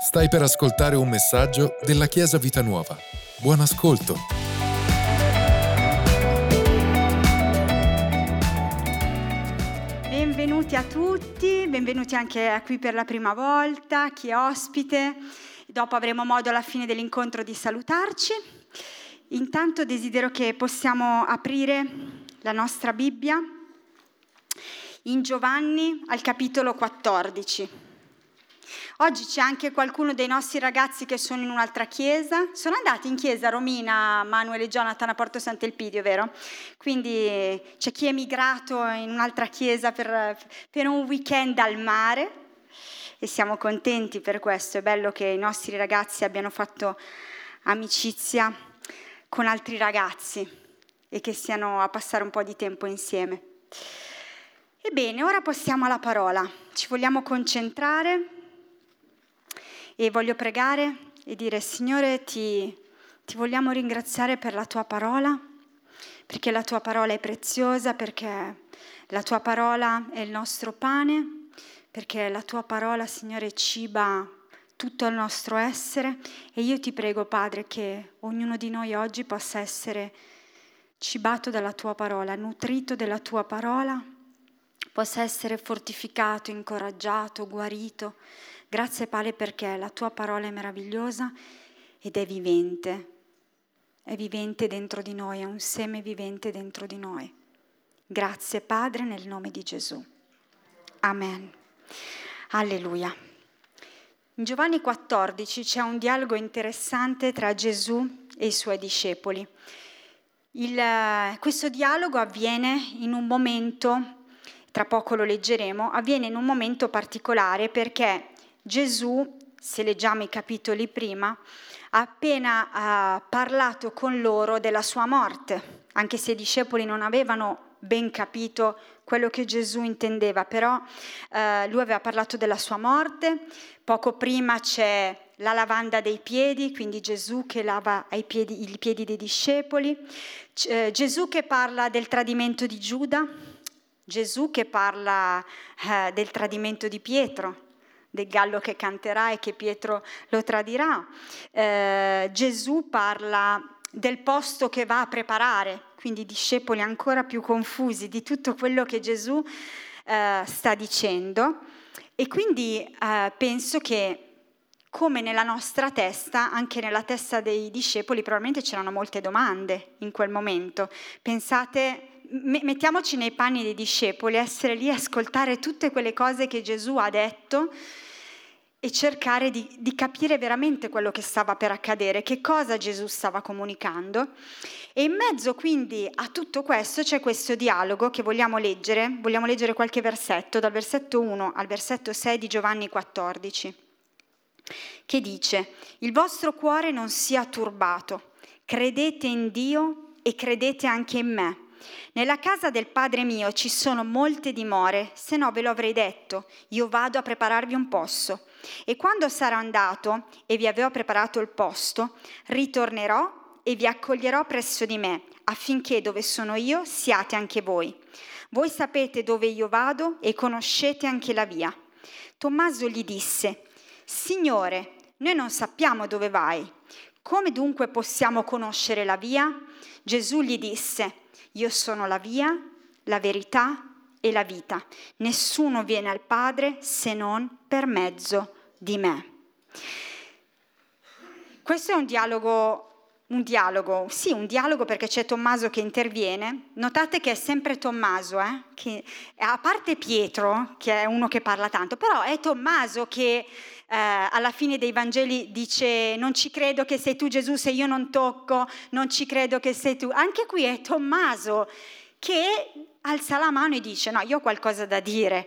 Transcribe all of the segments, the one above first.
Stai per ascoltare un messaggio della Chiesa Vita Nuova. Buon ascolto. Benvenuti a tutti, benvenuti anche qui per la prima volta, chi è ospite. Dopo avremo modo alla fine dell'incontro di salutarci. Intanto desidero che possiamo aprire la nostra Bibbia in Giovanni al capitolo 14. Oggi c'è anche qualcuno dei nostri ragazzi che sono in un'altra chiesa. Sono andati in chiesa Romina, Manuel e Jonathan a Porto Sant'Elpidio, vero? Quindi c'è chi è migrato in un'altra chiesa per, per un weekend al mare e siamo contenti per questo. È bello che i nostri ragazzi abbiano fatto amicizia con altri ragazzi e che siano a passare un po' di tempo insieme. Ebbene, ora passiamo alla parola. Ci vogliamo concentrare e voglio pregare e dire, Signore, ti, ti vogliamo ringraziare per la tua parola, perché la tua parola è preziosa, perché la tua parola è il nostro pane, perché la tua parola, Signore, ciba tutto il nostro essere. E io ti prego, Padre, che ognuno di noi oggi possa essere cibato dalla tua parola, nutrito della tua parola, possa essere fortificato, incoraggiato, guarito Grazie Padre perché la tua parola è meravigliosa ed è vivente. È vivente dentro di noi, è un seme vivente dentro di noi. Grazie Padre nel nome di Gesù. Amen. Alleluia. In Giovanni 14 c'è un dialogo interessante tra Gesù e i suoi discepoli. Il, questo dialogo avviene in un momento, tra poco lo leggeremo, avviene in un momento particolare perché Gesù, se leggiamo i capitoli prima, ha appena uh, parlato con loro della sua morte, anche se i discepoli non avevano ben capito quello che Gesù intendeva, però uh, lui aveva parlato della sua morte, poco prima c'è la lavanda dei piedi, quindi Gesù che lava piedi, i piedi dei discepoli, uh, Gesù che parla del tradimento di Giuda, Gesù che parla eh, del tradimento di Pietro, del gallo che canterà e che Pietro lo tradirà. Eh, Gesù parla del posto che va a preparare, quindi discepoli ancora più confusi di tutto quello che Gesù eh, sta dicendo. E quindi eh, penso che come nella nostra testa, anche nella testa dei discepoli probabilmente c'erano molte domande in quel momento. Pensate, mettiamoci nei panni dei discepoli, essere lì ascoltare tutte quelle cose che Gesù ha detto e cercare di, di, capire veramente quello che stava per accadere, che cosa Gesù stava comunicando. E in mezzo quindi a tutto questo c'è questo dialogo che vogliamo leggere, vogliamo leggere qualche versetto, dal versetto 1 al versetto 6 di Giovanni 14, che dice, il vostro cuore non sia turbato, credete in Dio e credete anche in me. Nella casa del Padre mio ci sono molte dimore, se no ve lo avrei detto, io vado a prepararvi un posto. E quando sarò andato e vi avevo preparato il posto, ritornerò e vi accoglierò presso di me, affinché dove sono io siate anche voi. Voi sapete dove io vado e conoscete anche la via. Tommaso gli disse, Signore, noi non sappiamo dove vai. Come dunque possiamo conoscere la via? Gesù gli disse, io sono la via, la verità e la vita. Nessuno viene al Padre se non per mezzo di me. Questo è un dialogo un dialogo, sì, un dialogo perché c'è Tommaso che interviene. Notate che è sempre Tommaso, eh? che, a parte Pietro, che è uno che parla tanto, però è Tommaso che eh, alla fine dei Vangeli dice non ci credo che sei tu Gesù se io non tocco, non ci credo che sei tu. Anche qui è Tommaso che alza la mano e dice no, io ho qualcosa da dire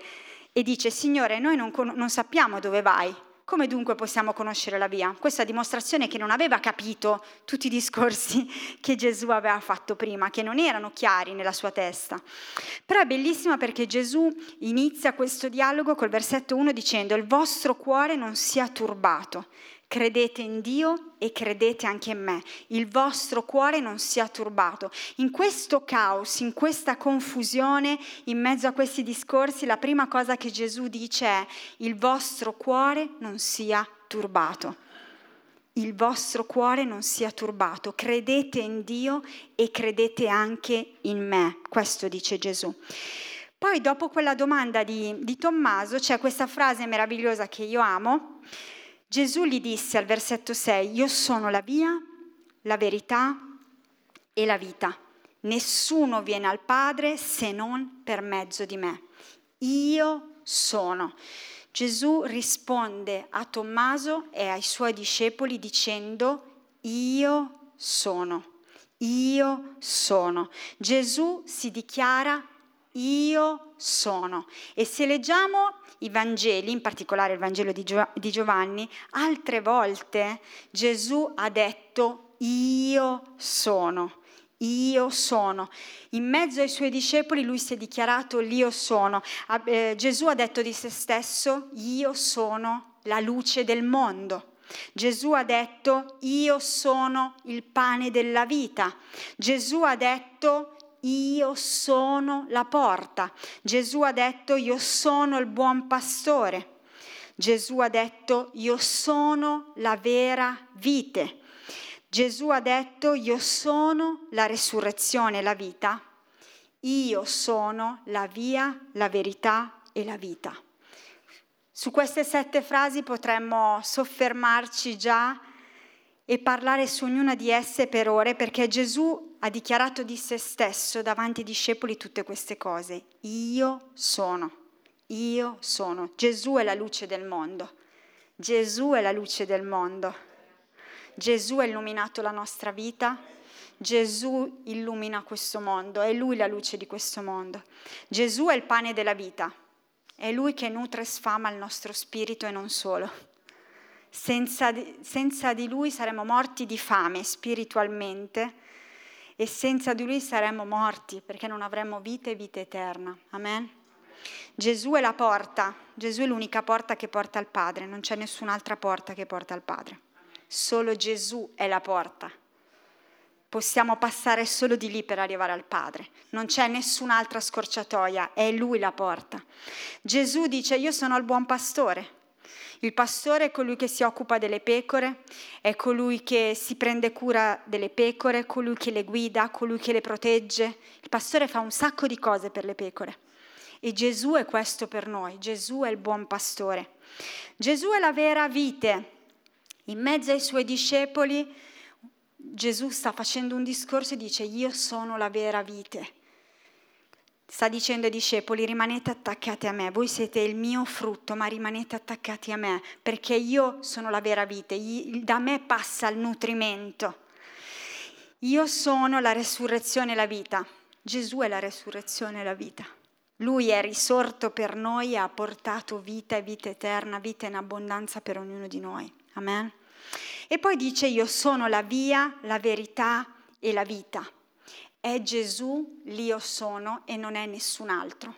e dice Signore, noi non, non sappiamo dove vai, come dunque possiamo conoscere la via? Questa dimostrazione che non aveva capito tutti i discorsi che Gesù aveva fatto prima, che non erano chiari nella sua testa. Però è bellissima perché Gesù inizia questo dialogo col versetto 1 dicendo il vostro cuore non sia turbato, credete in Dio e credete anche in me, il vostro cuore non sia turbato. In questo caos, in questa confusione, in mezzo a questi discorsi, la prima cosa che Gesù dice è il vostro cuore non sia turbato. Il vostro cuore non sia turbato, credete in Dio e credete anche in me, questo dice Gesù. Poi dopo quella domanda di, di Tommaso c'è questa frase meravigliosa che io amo. Gesù gli disse al versetto 6, io sono la via, la verità e la vita. Nessuno viene al Padre se non per mezzo di me. Io sono. Gesù risponde a Tommaso e ai suoi discepoli dicendo io sono, io sono. Gesù si dichiara io sono. E se leggiamo i Vangeli, in particolare il Vangelo di, Giovanni, altre volte Gesù ha detto io sono io sono. In mezzo ai suoi discepoli lui si è dichiarato l'io sono. Eh, Gesù ha detto di se stesso, io sono la luce del mondo. Gesù ha detto, io sono il pane della vita. Gesù ha detto, io sono la porta. Gesù ha detto, io sono il buon pastore. Gesù ha detto, io sono la vera vite. Gesù ha detto io sono la resurrezione e la vita, io sono la via, la verità e la vita. Su queste sette frasi potremmo soffermarci già e parlare su ognuna di esse per ore perché Gesù ha dichiarato di se stesso davanti ai discepoli tutte queste cose. Io sono, io sono. Gesù è la luce del mondo. Gesù è la luce del mondo. Gesù ha illuminato la nostra vita, Gesù illumina questo mondo, è Lui la luce di questo mondo. Gesù è il pane della vita, è Lui che nutre e sfama il nostro spirito e non solo. Senza di, senza di Lui saremmo morti di fame spiritualmente e senza di Lui saremmo morti perché non avremmo vita e vita eterna. Amen. Gesù è la porta, Gesù è l'unica porta che porta al Padre, non c'è nessun'altra porta che porta al Padre. Solo Gesù è la porta. Possiamo passare solo di lì per arrivare al Padre. Non c'è nessun'altra scorciatoia, è Lui la porta. Gesù dice io sono il buon pastore. Il pastore è colui che si occupa delle pecore, è colui che si prende cura delle pecore, colui che le guida, colui che le protegge. Il pastore fa un sacco di cose per le pecore. E Gesù è questo per noi, Gesù è il buon pastore. Gesù è la vera vite, in mezzo ai suoi discepoli Gesù sta facendo un discorso e dice io sono la vera vite. Sta dicendo ai discepoli rimanete attaccati a me, voi siete il mio frutto, ma rimanete attaccati a me, perché io sono la vera vite, da me passa il nutrimento. Io sono la resurrezione e la vita. Gesù è la resurrezione e la vita. Lui è risorto per noi e ha portato vita e vita eterna, vita in abbondanza per ognuno di noi. Amen. E poi dice io sono la via, la verità e la vita. È Gesù l'io sono e non è nessun altro.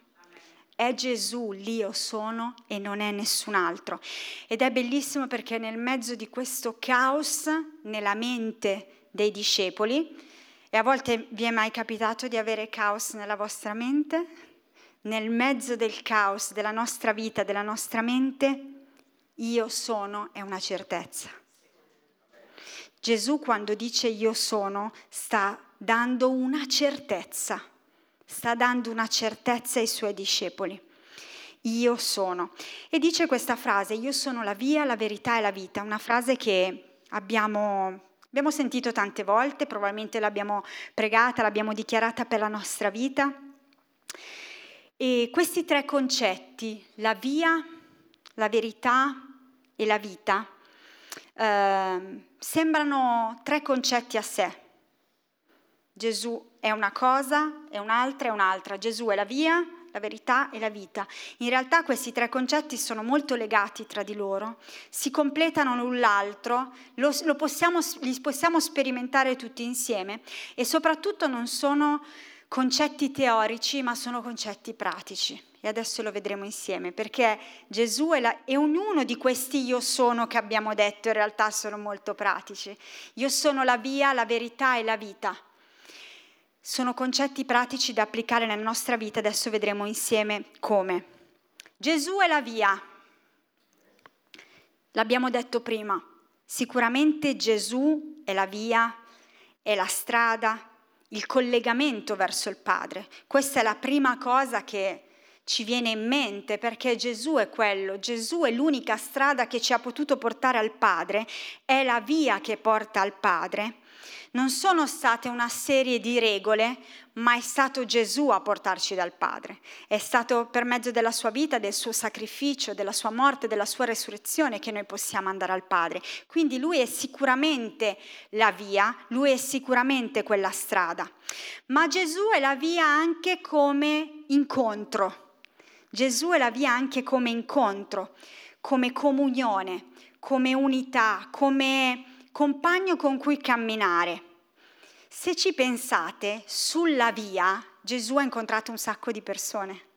È Gesù l'io sono e non è nessun altro. Ed è bellissimo perché nel mezzo di questo caos nella mente dei discepoli, e a volte vi è mai capitato di avere caos nella vostra mente? Nel mezzo del caos della nostra vita, della nostra mente, io sono è una certezza. Gesù quando dice io sono sta dando una certezza, sta dando una certezza ai suoi discepoli. Io sono. E dice questa frase, io sono la via, la verità e la vita, una frase che abbiamo Abbiamo sentito tante volte, probabilmente l'abbiamo pregata, l'abbiamo dichiarata per la nostra vita. E questi tre concetti, la via, la verità e la vita, eh, sembrano tre concetti a sé. Gesù è una cosa, è un'altra, è un'altra. Gesù è la via, la verità e la vita. In realtà questi tre concetti sono molto legati tra di loro, si completano l'un l'altro, lo, lo possiamo, li possiamo sperimentare tutti insieme e soprattutto non sono concetti teorici, ma sono concetti pratici. E adesso lo vedremo insieme, perché Gesù è la, e ognuno di questi io sono che abbiamo detto in realtà sono molto pratici. Io sono la via, la verità e la vita. Sono concetti pratici da applicare nella nostra vita, adesso vedremo insieme come. Gesù è la via. L'abbiamo detto prima, sicuramente Gesù è la via, è la strada, il collegamento verso il Padre. Questa è la prima cosa che ci viene in mente perché Gesù è quello, Gesù è l'unica strada che ci ha potuto portare al Padre, è la via che porta al Padre. Non sono state una serie di regole, ma è stato Gesù a portarci dal Padre. È stato per mezzo della sua vita, del suo sacrificio, della sua morte, della sua resurrezione che noi possiamo andare al Padre. Quindi lui è sicuramente la via, lui è sicuramente quella strada. Ma Gesù è la via anche come incontro. Gesù è la via anche come incontro, come comunione, come unità, come compagno con cui camminare. Se ci pensate, sulla via Gesù ha incontrato un sacco di persone.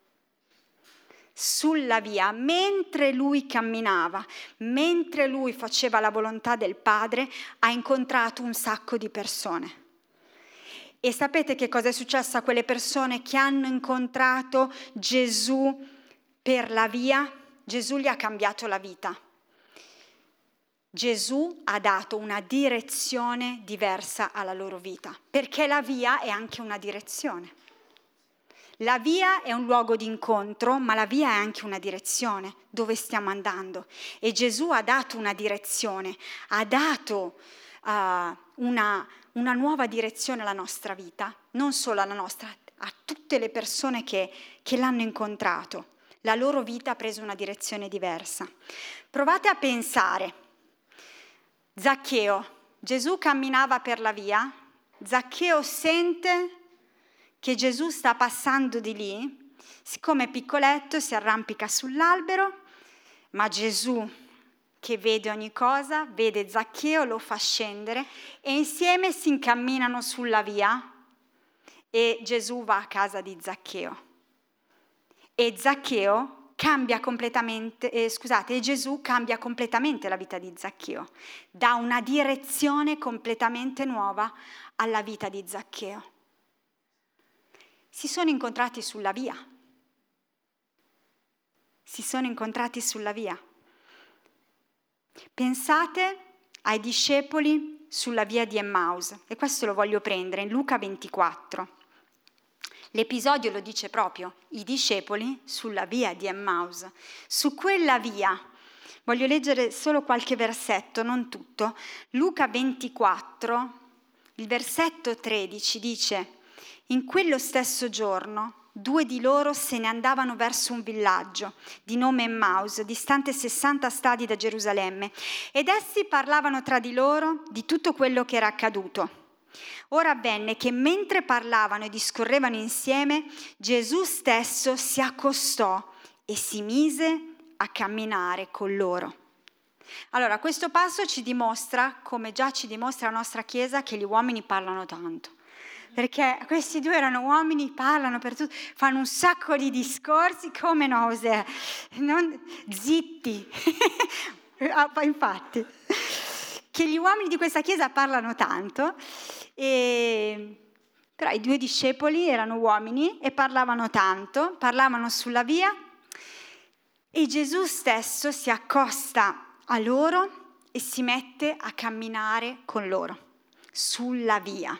Sulla via, mentre lui camminava, mentre lui faceva la volontà del Padre, ha incontrato un sacco di persone. E sapete che cosa è successo a quelle persone che hanno incontrato Gesù per la via? Gesù gli ha cambiato la vita. Gesù ha dato una direzione diversa alla loro vita, perché la via è anche una direzione. La via è un luogo di incontro, ma la via è anche una direzione dove stiamo andando. E Gesù ha dato una direzione, ha dato uh, una, una nuova direzione alla nostra vita, non solo alla nostra, a tutte le persone che, che l'hanno incontrato. La loro vita ha preso una direzione diversa. Provate a pensare, Zaccheo, Gesù camminava per la via, Zaccheo sente che Gesù sta passando di lì, siccome è piccoletto si arrampica sull'albero, ma Gesù che vede ogni cosa, vede Zaccheo, lo fa scendere e insieme si incamminano sulla via e Gesù va a casa di Zaccheo. E Zaccheo cambia completamente, eh, scusate, Gesù cambia completamente la vita di Zaccheo, dà una direzione completamente nuova alla vita di Zaccheo. Si sono incontrati sulla via. Si sono incontrati sulla via. Pensate ai discepoli sulla via di Emmaus e questo lo voglio prendere in Luca 24. L'episodio lo dice proprio, i discepoli sulla via di Emmaus. Su quella via, voglio leggere solo qualche versetto, non tutto. Luca 24, il versetto 13 dice, in quello stesso giorno due di loro se ne andavano verso un villaggio di nome Emmaus, distante 60 stadi da Gerusalemme, ed essi parlavano tra di loro di tutto quello che era accaduto. Ora avvenne che mentre parlavano e discorrevano insieme, Gesù stesso si accostò e si mise a camminare con loro. Allora, questo passo ci dimostra, come già ci dimostra la nostra Chiesa, che gli uomini parlano tanto. Perché questi due erano uomini, parlano per tutto, fanno un sacco di discorsi come nausea, non, zitti, ah, infatti, che gli uomini di questa chiesa parlano tanto, e, però i due discepoli erano uomini e parlavano tanto, parlavano sulla via e Gesù stesso si accosta a loro e si mette a camminare con loro sulla via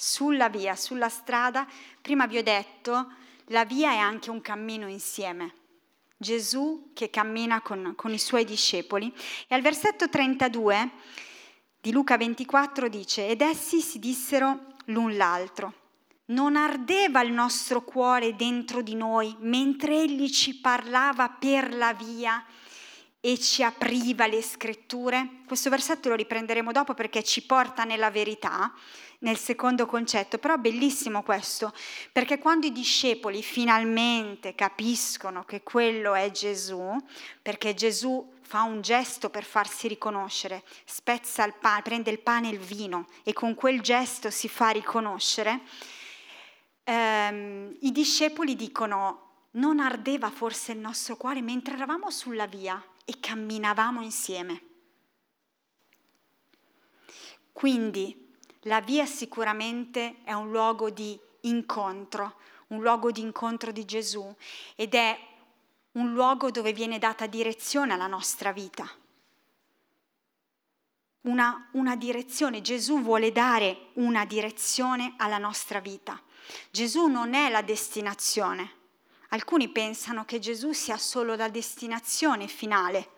sulla via, sulla strada, prima vi ho detto, la via è anche un cammino insieme. Gesù che cammina con, con i suoi discepoli. E al versetto 32 di Luca 24 dice, ed essi si dissero l'un l'altro, non ardeva il nostro cuore dentro di noi mentre egli ci parlava per la via e ci apriva le scritture? Questo versetto lo riprenderemo dopo perché ci porta nella verità nel secondo concetto, però bellissimo questo, perché quando i discepoli finalmente capiscono che quello è Gesù, perché Gesù fa un gesto per farsi riconoscere, spezza il pane, prende il pane e il vino e con quel gesto si fa riconoscere, ehm, i discepoli dicono non ardeva forse il nostro cuore mentre eravamo sulla via e camminavamo insieme. Quindi la via sicuramente è un luogo di incontro, un luogo di incontro di Gesù ed è un luogo dove viene data direzione alla nostra vita. una, una direzione, Gesù vuole dare una direzione alla nostra vita. Gesù non è la destinazione. Alcuni pensano che Gesù sia solo la destinazione finale.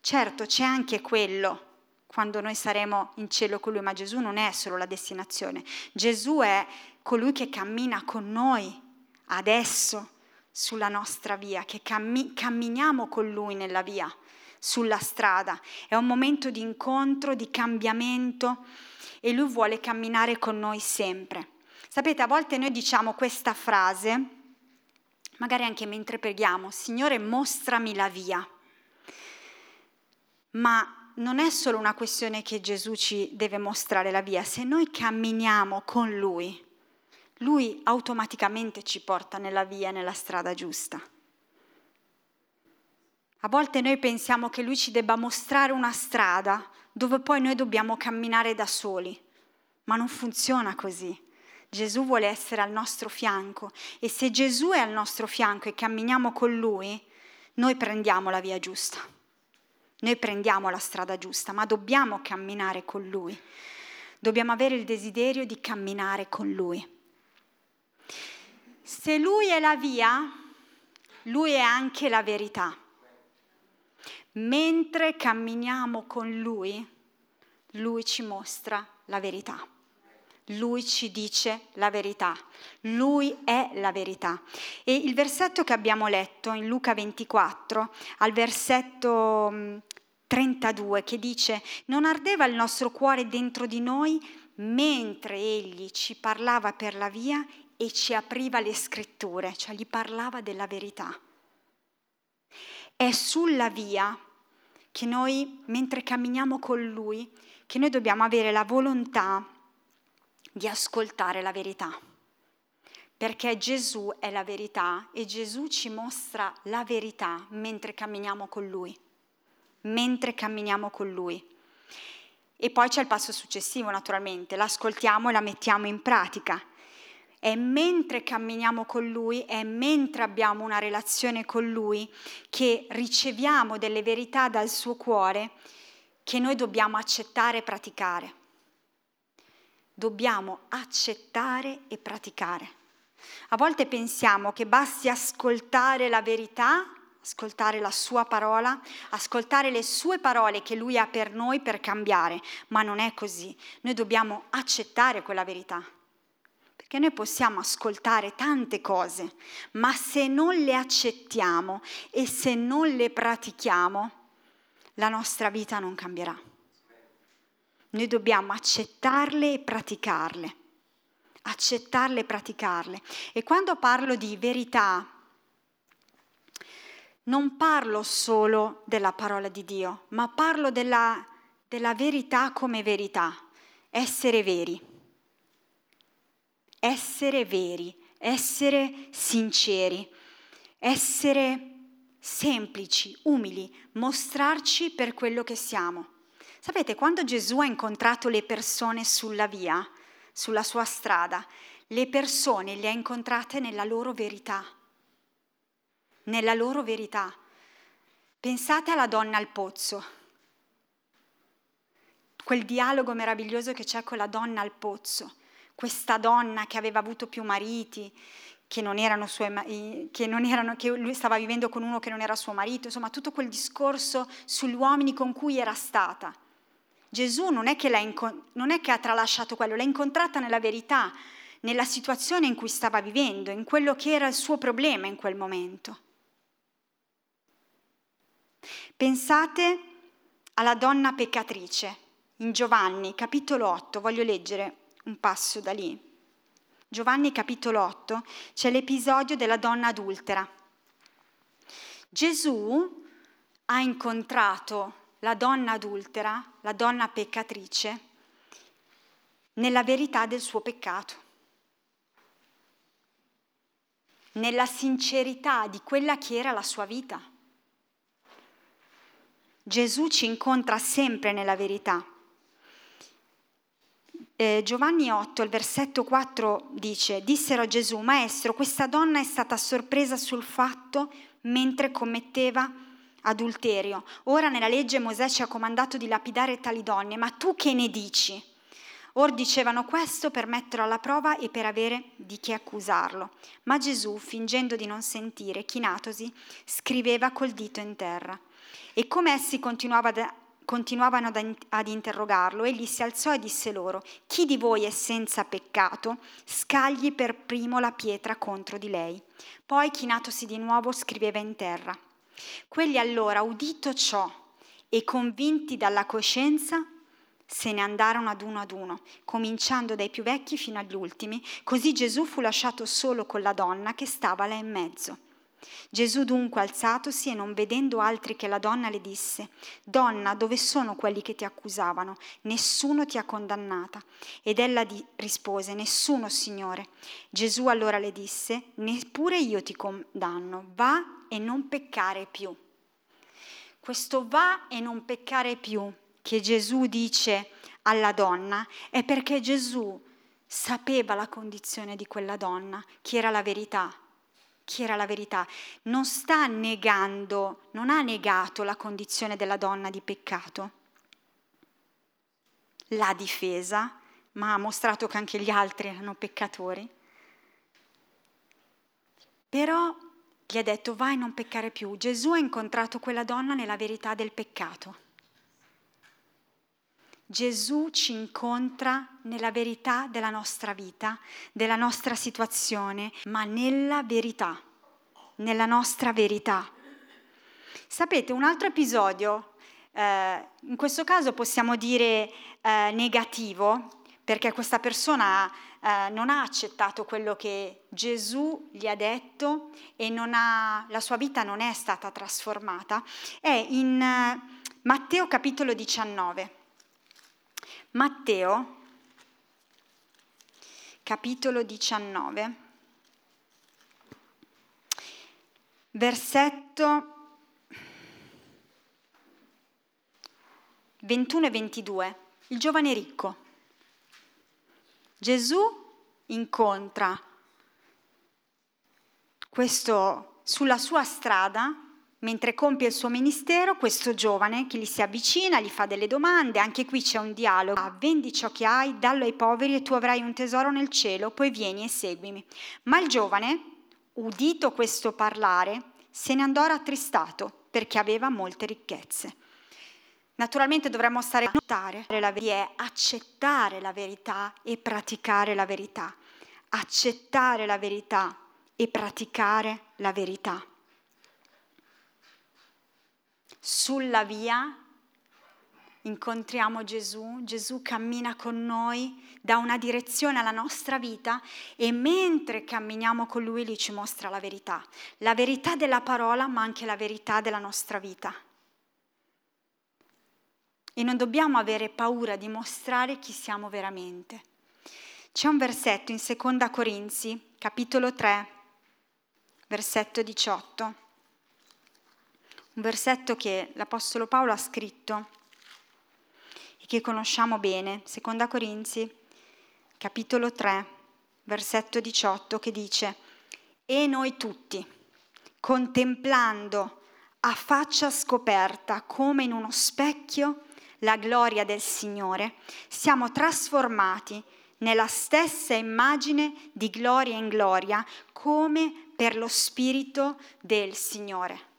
Certo, c'è anche quello quando noi saremo in cielo con lui, ma Gesù non è solo la destinazione. Gesù è colui che cammina con noi adesso sulla nostra via, che cammi- camminiamo con lui nella via, sulla strada. È un momento di incontro, di cambiamento e lui vuole camminare con noi sempre. Sapete, a volte noi diciamo questa frase, magari anche mentre preghiamo, Signore mostrami la via. Ma non è solo una questione che Gesù ci deve mostrare la via, se noi camminiamo con Lui, Lui automaticamente ci porta nella via, nella strada giusta. A volte noi pensiamo che Lui ci debba mostrare una strada dove poi noi dobbiamo camminare da soli, ma non funziona così. Gesù vuole essere al nostro fianco e se Gesù è al nostro fianco e camminiamo con Lui, noi prendiamo la via giusta. Noi prendiamo la strada giusta, ma dobbiamo camminare con Lui. Dobbiamo avere il desiderio di camminare con Lui. Se Lui è la via, Lui è anche la verità. Mentre camminiamo con Lui, Lui ci mostra la verità. Lui ci dice la verità, lui è la verità. E il versetto che abbiamo letto in Luca 24, al versetto 32, mm, che dice, non ardeva il nostro cuore dentro di noi mentre egli ci parlava per la via e ci apriva le scritture, cioè gli parlava della verità. È sulla via che noi, mentre camminiamo con lui, che noi dobbiamo avere la volontà di ascoltare la verità. Perché Gesù è la verità e Gesù ci mostra la verità mentre camminiamo con Lui. Mentre camminiamo con Lui. E poi c'è il passo successivo, naturalmente, l'ascoltiamo e la mettiamo in pratica. È mentre camminiamo con Lui, è mentre abbiamo una relazione con Lui che riceviamo delle verità dal suo cuore che noi dobbiamo accettare e praticare dobbiamo accettare e praticare. A volte pensiamo che basti ascoltare la verità, ascoltare la sua parola, ascoltare le sue parole che lui ha per noi per cambiare, ma non è così. Noi dobbiamo accettare quella verità. Perché noi possiamo ascoltare tante cose, ma se non le accettiamo e se non le pratichiamo, la nostra vita non cambierà. Noi dobbiamo accettarle e praticarle. Accettarle e praticarle. E quando parlo di verità, non parlo solo della parola di Dio, ma parlo della, della verità come verità, essere veri. Essere veri, essere sinceri, essere semplici, umili, mostrarci per quello che siamo. Sapete, quando Gesù ha incontrato le persone sulla via, sulla sua strada, le persone le ha incontrate nella loro verità. Nella loro verità. Pensate alla donna al pozzo. Quel dialogo meraviglioso che c'è con la donna al pozzo. Questa donna che aveva avuto più mariti, che non erano suoi, che, non erano, che lui stava vivendo con uno che non era suo marito, insomma tutto quel discorso sugli uomini con cui era stata. Gesù non è, inco- non è che ha tralasciato quello, l'ha incontrata nella verità, nella situazione in cui stava vivendo, in quello che era il suo problema in quel momento. Pensate alla donna peccatrice in Giovanni capitolo 8, voglio leggere un passo da lì. Giovanni capitolo 8 c'è l'episodio della donna adultera. Gesù ha incontrato la donna adultera, la donna peccatrice, nella verità del suo peccato, nella sincerità di quella che era la sua vita. Gesù ci incontra sempre nella verità. Eh, Giovanni 8, il versetto 4 dice, dissero a Gesù, Maestro, questa donna è stata sorpresa sul fatto mentre commetteva adulterio. Ora nella legge Mosè ci ha comandato di lapidare tali donne, ma tu che ne dici? Or dicevano questo per metterlo alla prova e per avere di chi accusarlo. Ma Gesù, fingendo di non sentire, chinatosi, scriveva col dito in terra. E come essi continuavano ad interrogarlo, egli si alzò e disse loro, chi di voi è senza peccato, scagli per primo la pietra contro di lei. Poi, chinatosi di nuovo, scriveva in terra. Quelli allora, udito ciò e convinti dalla coscienza, se ne andarono ad uno ad uno, cominciando dai più vecchi fino agli ultimi, così Gesù fu lasciato solo con la donna che stava là in mezzo. Gesù dunque alzatosi e non vedendo altri che la donna le disse, Donna, dove sono quelli che ti accusavano? Nessuno ti ha condannata. Ed ella di- rispose, Nessuno, Signore. Gesù allora le disse, Neppure io ti condanno, va e non peccare più. Questo va e non peccare più che Gesù dice alla donna è perché Gesù sapeva la condizione di quella donna, chi era la verità. Chi era la verità? Non sta negando, non ha negato la condizione della donna di peccato. L'ha difesa, ma ha mostrato che anche gli altri erano peccatori. Però gli ha detto vai non peccare più. Gesù ha incontrato quella donna nella verità del peccato. Gesù ci incontra nella verità della nostra vita, della nostra situazione, ma nella verità, nella nostra verità. Sapete, un altro episodio, eh, in questo caso possiamo dire eh, negativo, perché questa persona eh, non ha accettato quello che Gesù gli ha detto e ha, la sua vita non è stata trasformata, è in eh, Matteo capitolo 19. Matteo, capitolo 19, versetto 21 e 22, il giovane ricco. Gesù incontra questo sulla sua strada Mentre compie il suo ministero, questo giovane che gli si avvicina, gli fa delle domande, anche qui c'è un dialogo. Ah, vendi ciò che hai, dallo ai poveri e tu avrai un tesoro nel cielo, poi vieni e seguimi. Ma il giovane, udito questo parlare, se ne andò rattristato perché aveva molte ricchezze. Naturalmente dovremmo stare a notare la verità, accettare la verità e praticare la verità. Accettare la verità e praticare la verità sulla via incontriamo Gesù, Gesù cammina con noi, dà una direzione alla nostra vita e mentre camminiamo con Lui Lui ci mostra la verità, la verità della parola ma anche la verità della nostra vita. E non dobbiamo avere paura di mostrare chi siamo veramente. C'è un versetto in Seconda Corinzi, capitolo 3, versetto 18 un versetto che l'Apostolo Paolo ha scritto e che conosciamo bene, Seconda Corinzi, capitolo 3, versetto 18, che dice, e noi tutti, contemplando a faccia scoperta come in uno specchio la gloria del Signore, siamo trasformati nella stessa immagine di gloria in gloria come per lo Spirito del Signore.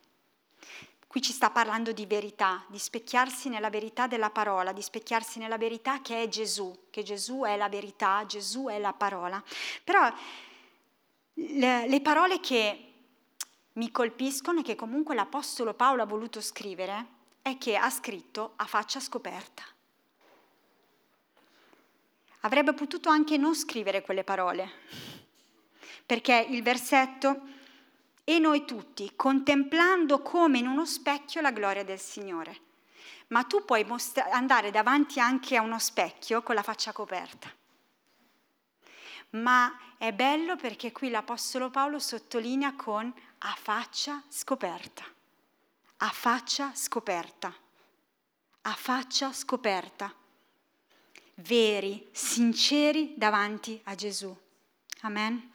Qui ci sta parlando di verità, di specchiarsi nella verità della parola, di specchiarsi nella verità che è Gesù, che Gesù è la verità, Gesù è la parola. Però le, le parole che mi colpiscono e che comunque l'Apostolo Paolo ha voluto scrivere è che ha scritto a faccia scoperta. Avrebbe potuto anche non scrivere quelle parole, perché il versetto e noi tutti, contemplando come in uno specchio la gloria del Signore. Ma tu puoi mostra- andare davanti anche a uno specchio con la faccia coperta. Ma è bello perché qui l'Apostolo Paolo sottolinea con a faccia scoperta. A faccia scoperta. A faccia scoperta. Veri, sinceri davanti a Gesù. Amen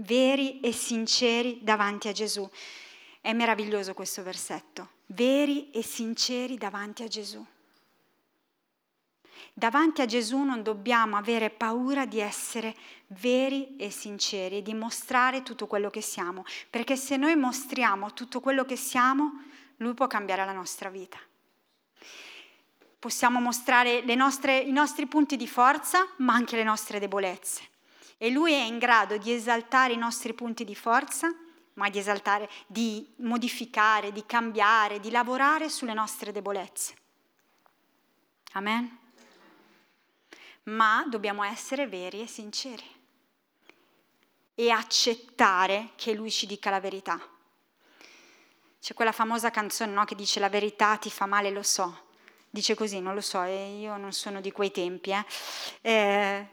veri e sinceri davanti a Gesù. È meraviglioso questo versetto, veri e sinceri davanti a Gesù. Davanti a Gesù non dobbiamo avere paura di essere veri e sinceri e di mostrare tutto quello che siamo, perché se noi mostriamo tutto quello che siamo, Lui può cambiare la nostra vita. Possiamo mostrare nostre, i nostri punti di forza, ma anche le nostre debolezze. E Lui è in grado di esaltare i nostri punti di forza, ma di esaltare, di modificare, di cambiare, di lavorare sulle nostre debolezze. Amen ma dobbiamo essere veri e sinceri e accettare che lui ci dica la verità. C'è quella famosa canzone no, che dice la verità ti fa male, lo so. Dice così, non lo so, e io non sono di quei tempi. Eh. Eh,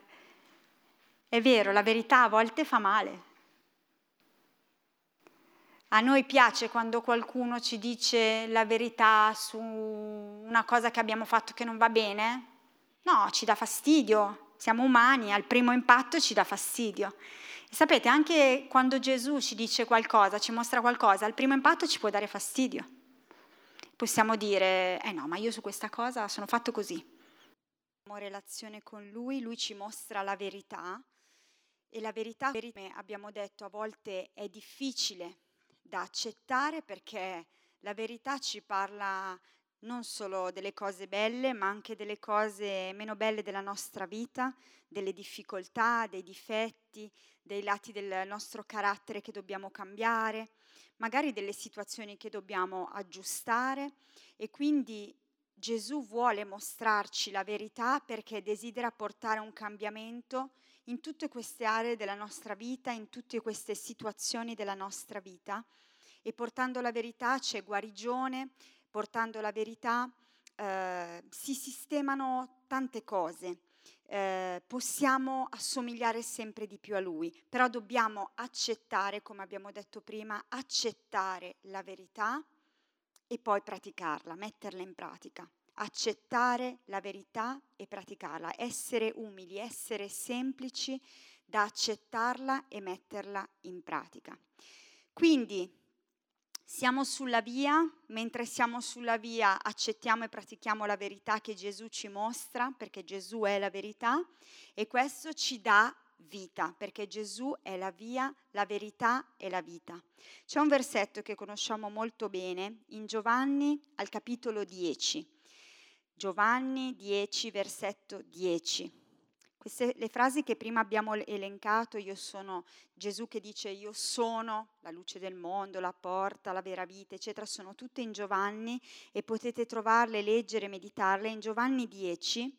è vero, la verità a volte fa male. A noi piace quando qualcuno ci dice la verità su una cosa che abbiamo fatto che non va bene, No, ci dà fastidio, siamo umani, al primo impatto ci dà fastidio. E sapete, anche quando Gesù ci dice qualcosa, ci mostra qualcosa, al primo impatto ci può dare fastidio. Possiamo dire, eh no, ma io su questa cosa sono fatto così. Abbiamo relazione con Lui, Lui ci mostra la verità e la verità, come abbiamo detto, a volte è difficile da accettare perché la verità ci parla non solo delle cose belle, ma anche delle cose meno belle della nostra vita, delle difficoltà, dei difetti, dei lati del nostro carattere che dobbiamo cambiare, magari delle situazioni che dobbiamo aggiustare. E quindi Gesù vuole mostrarci la verità perché desidera portare un cambiamento in tutte queste aree della nostra vita, in tutte queste situazioni della nostra vita e portando la verità c'è guarigione, portando la verità, eh, si sistemano tante cose. Eh, possiamo assomigliare sempre di più a Lui, però dobbiamo accettare, come abbiamo detto prima, accettare la verità e poi praticarla, metterla in pratica. Accettare la verità e praticarla, essere umili, essere semplici da accettarla e metterla in pratica. Quindi siamo sulla via, mentre siamo sulla via accettiamo e pratichiamo la verità che Gesù ci mostra, perché Gesù è la verità, e questo ci dà vita, perché Gesù è la via, la verità e la vita. C'è un versetto che conosciamo molto bene in Giovanni al capitolo 10. Giovanni 10, versetto 10. Queste, le frasi che prima abbiamo elencato, io sono Gesù che dice io sono la luce del mondo, la porta, la vera vita, eccetera, sono tutte in Giovanni e potete trovarle, leggere, meditarle. In Giovanni 10,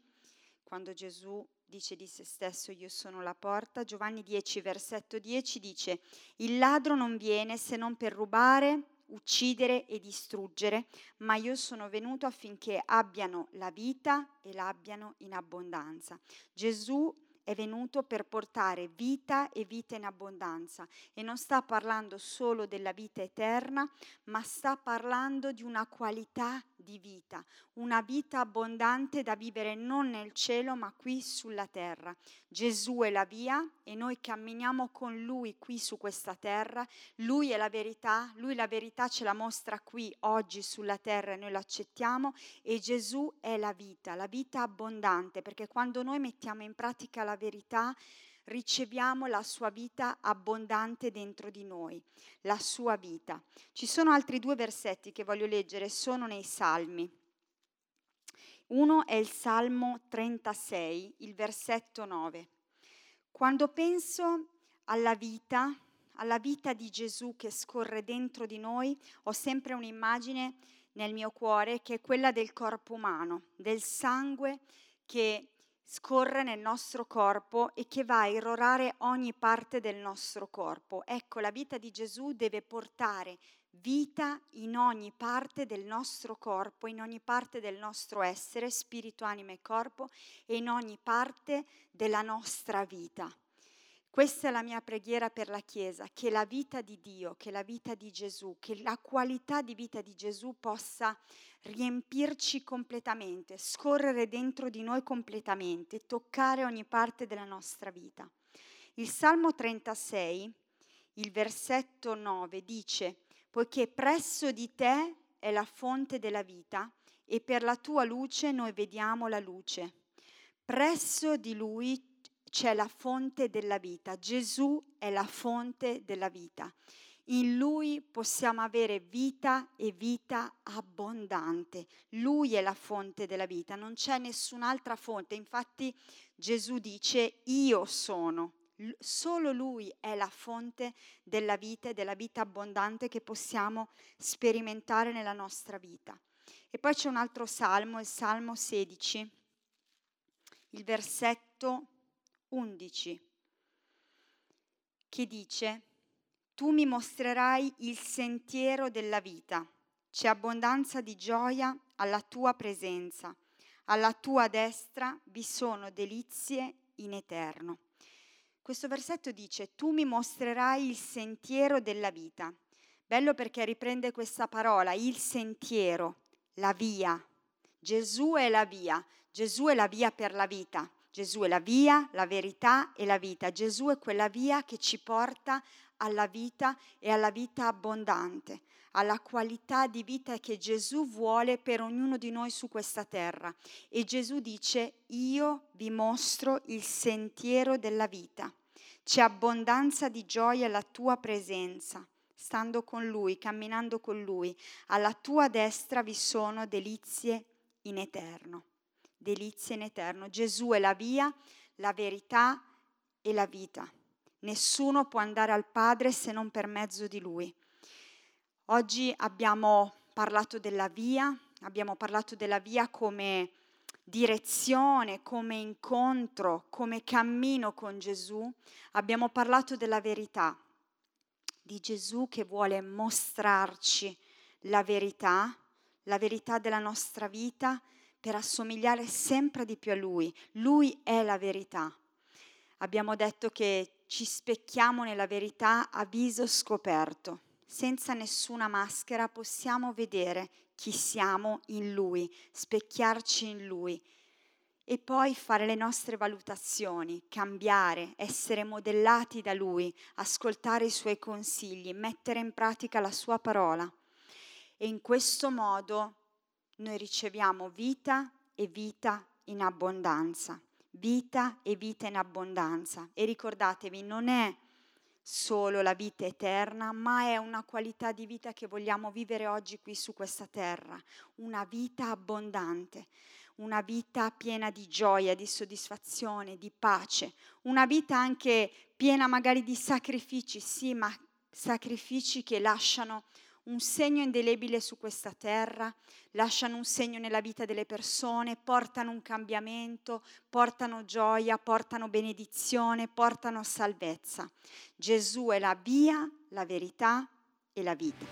quando Gesù dice di se stesso io sono la porta, Giovanni 10, versetto 10 dice, il ladro non viene se non per rubare, uccidere e distruggere, ma io sono venuto affinché abbiano la vita e l'abbiano in abbondanza. Gesù è venuto per portare vita e vita in abbondanza e non sta parlando solo della vita eterna, ma sta parlando di una qualità di vita, una vita abbondante da vivere non nel cielo ma qui sulla terra. Gesù è la via e noi camminiamo con Lui qui su questa terra, Lui è la verità, Lui la verità ce la mostra qui oggi sulla terra e noi l'accettiamo e Gesù è la vita, la vita abbondante, perché quando noi mettiamo in pratica la verità, riceviamo la sua vita abbondante dentro di noi, la sua vita. Ci sono altri due versetti che voglio leggere, sono nei Salmi. Uno è il Salmo 36, il versetto 9. Quando penso alla vita, alla vita di Gesù che scorre dentro di noi, ho sempre un'immagine nel mio cuore che è quella del corpo umano, del sangue che scorre nel nostro corpo e che va a irrorare ogni parte del nostro corpo. Ecco, la vita di Gesù deve portare vita in ogni parte del nostro corpo, in ogni parte del nostro essere, spirito, anima e corpo, e in ogni parte della nostra vita. Questa è la mia preghiera per la Chiesa, che la vita di Dio, che la vita di Gesù, che la qualità di vita di Gesù possa riempirci completamente, scorrere dentro di noi completamente, toccare ogni parte della nostra vita. Il Salmo 36, il versetto 9 dice, poiché presso di te è la fonte della vita e per la tua luce noi vediamo la luce. Presso di lui c'è la fonte della vita. Gesù è la fonte della vita. In Lui possiamo avere vita e vita abbondante. Lui è la fonte della vita, non c'è nessun'altra fonte. Infatti Gesù dice io sono. Solo Lui è la fonte della vita e della vita abbondante che possiamo sperimentare nella nostra vita. E poi c'è un altro salmo, il Salmo 16, il versetto 11, che dice tu mi mostrerai il sentiero della vita. C'è abbondanza di gioia alla tua presenza. Alla tua destra vi sono delizie in eterno. Questo versetto dice, tu mi mostrerai il sentiero della vita. Bello perché riprende questa parola, il sentiero, la via. Gesù è la via, Gesù è la via per la vita. Gesù è la via, la verità e la vita. Gesù è quella via che ci porta alla vita e alla vita abbondante, alla qualità di vita che Gesù vuole per ognuno di noi su questa terra. E Gesù dice, io vi mostro il sentiero della vita. C'è abbondanza di gioia alla tua presenza, stando con Lui, camminando con Lui. Alla tua destra vi sono delizie in eterno. Delizie in eterno. Gesù è la via, la verità e la vita. Nessuno può andare al Padre se non per mezzo di Lui. Oggi abbiamo parlato della via, abbiamo parlato della via come direzione, come incontro, come cammino con Gesù. Abbiamo parlato della verità, di Gesù che vuole mostrarci la verità, la verità della nostra vita per assomigliare sempre di più a Lui. Lui è la verità. Abbiamo detto che ci specchiamo nella verità a viso scoperto. Senza nessuna maschera possiamo vedere chi siamo in Lui, specchiarci in Lui e poi fare le nostre valutazioni, cambiare, essere modellati da Lui, ascoltare i Suoi consigli, mettere in pratica la Sua parola. E in questo modo noi riceviamo vita e vita in abbondanza. Vita e vita in abbondanza. E ricordatevi, non è solo la vita eterna, ma è una qualità di vita che vogliamo vivere oggi qui su questa terra, una vita abbondante, una vita piena di gioia, di soddisfazione, di pace, una vita anche piena magari di sacrifici, sì, ma sacrifici che lasciano un segno indelebile su questa terra, lasciano un segno nella vita delle persone, portano un cambiamento, portano gioia, portano benedizione, portano salvezza. Gesù è la via, la verità e la vita.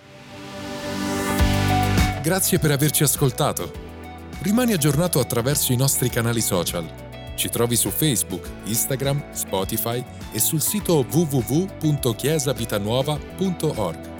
Grazie per averci ascoltato. Rimani aggiornato attraverso i nostri canali social. Ci trovi su Facebook, Instagram, Spotify e sul sito www.chiesavitanuova.org.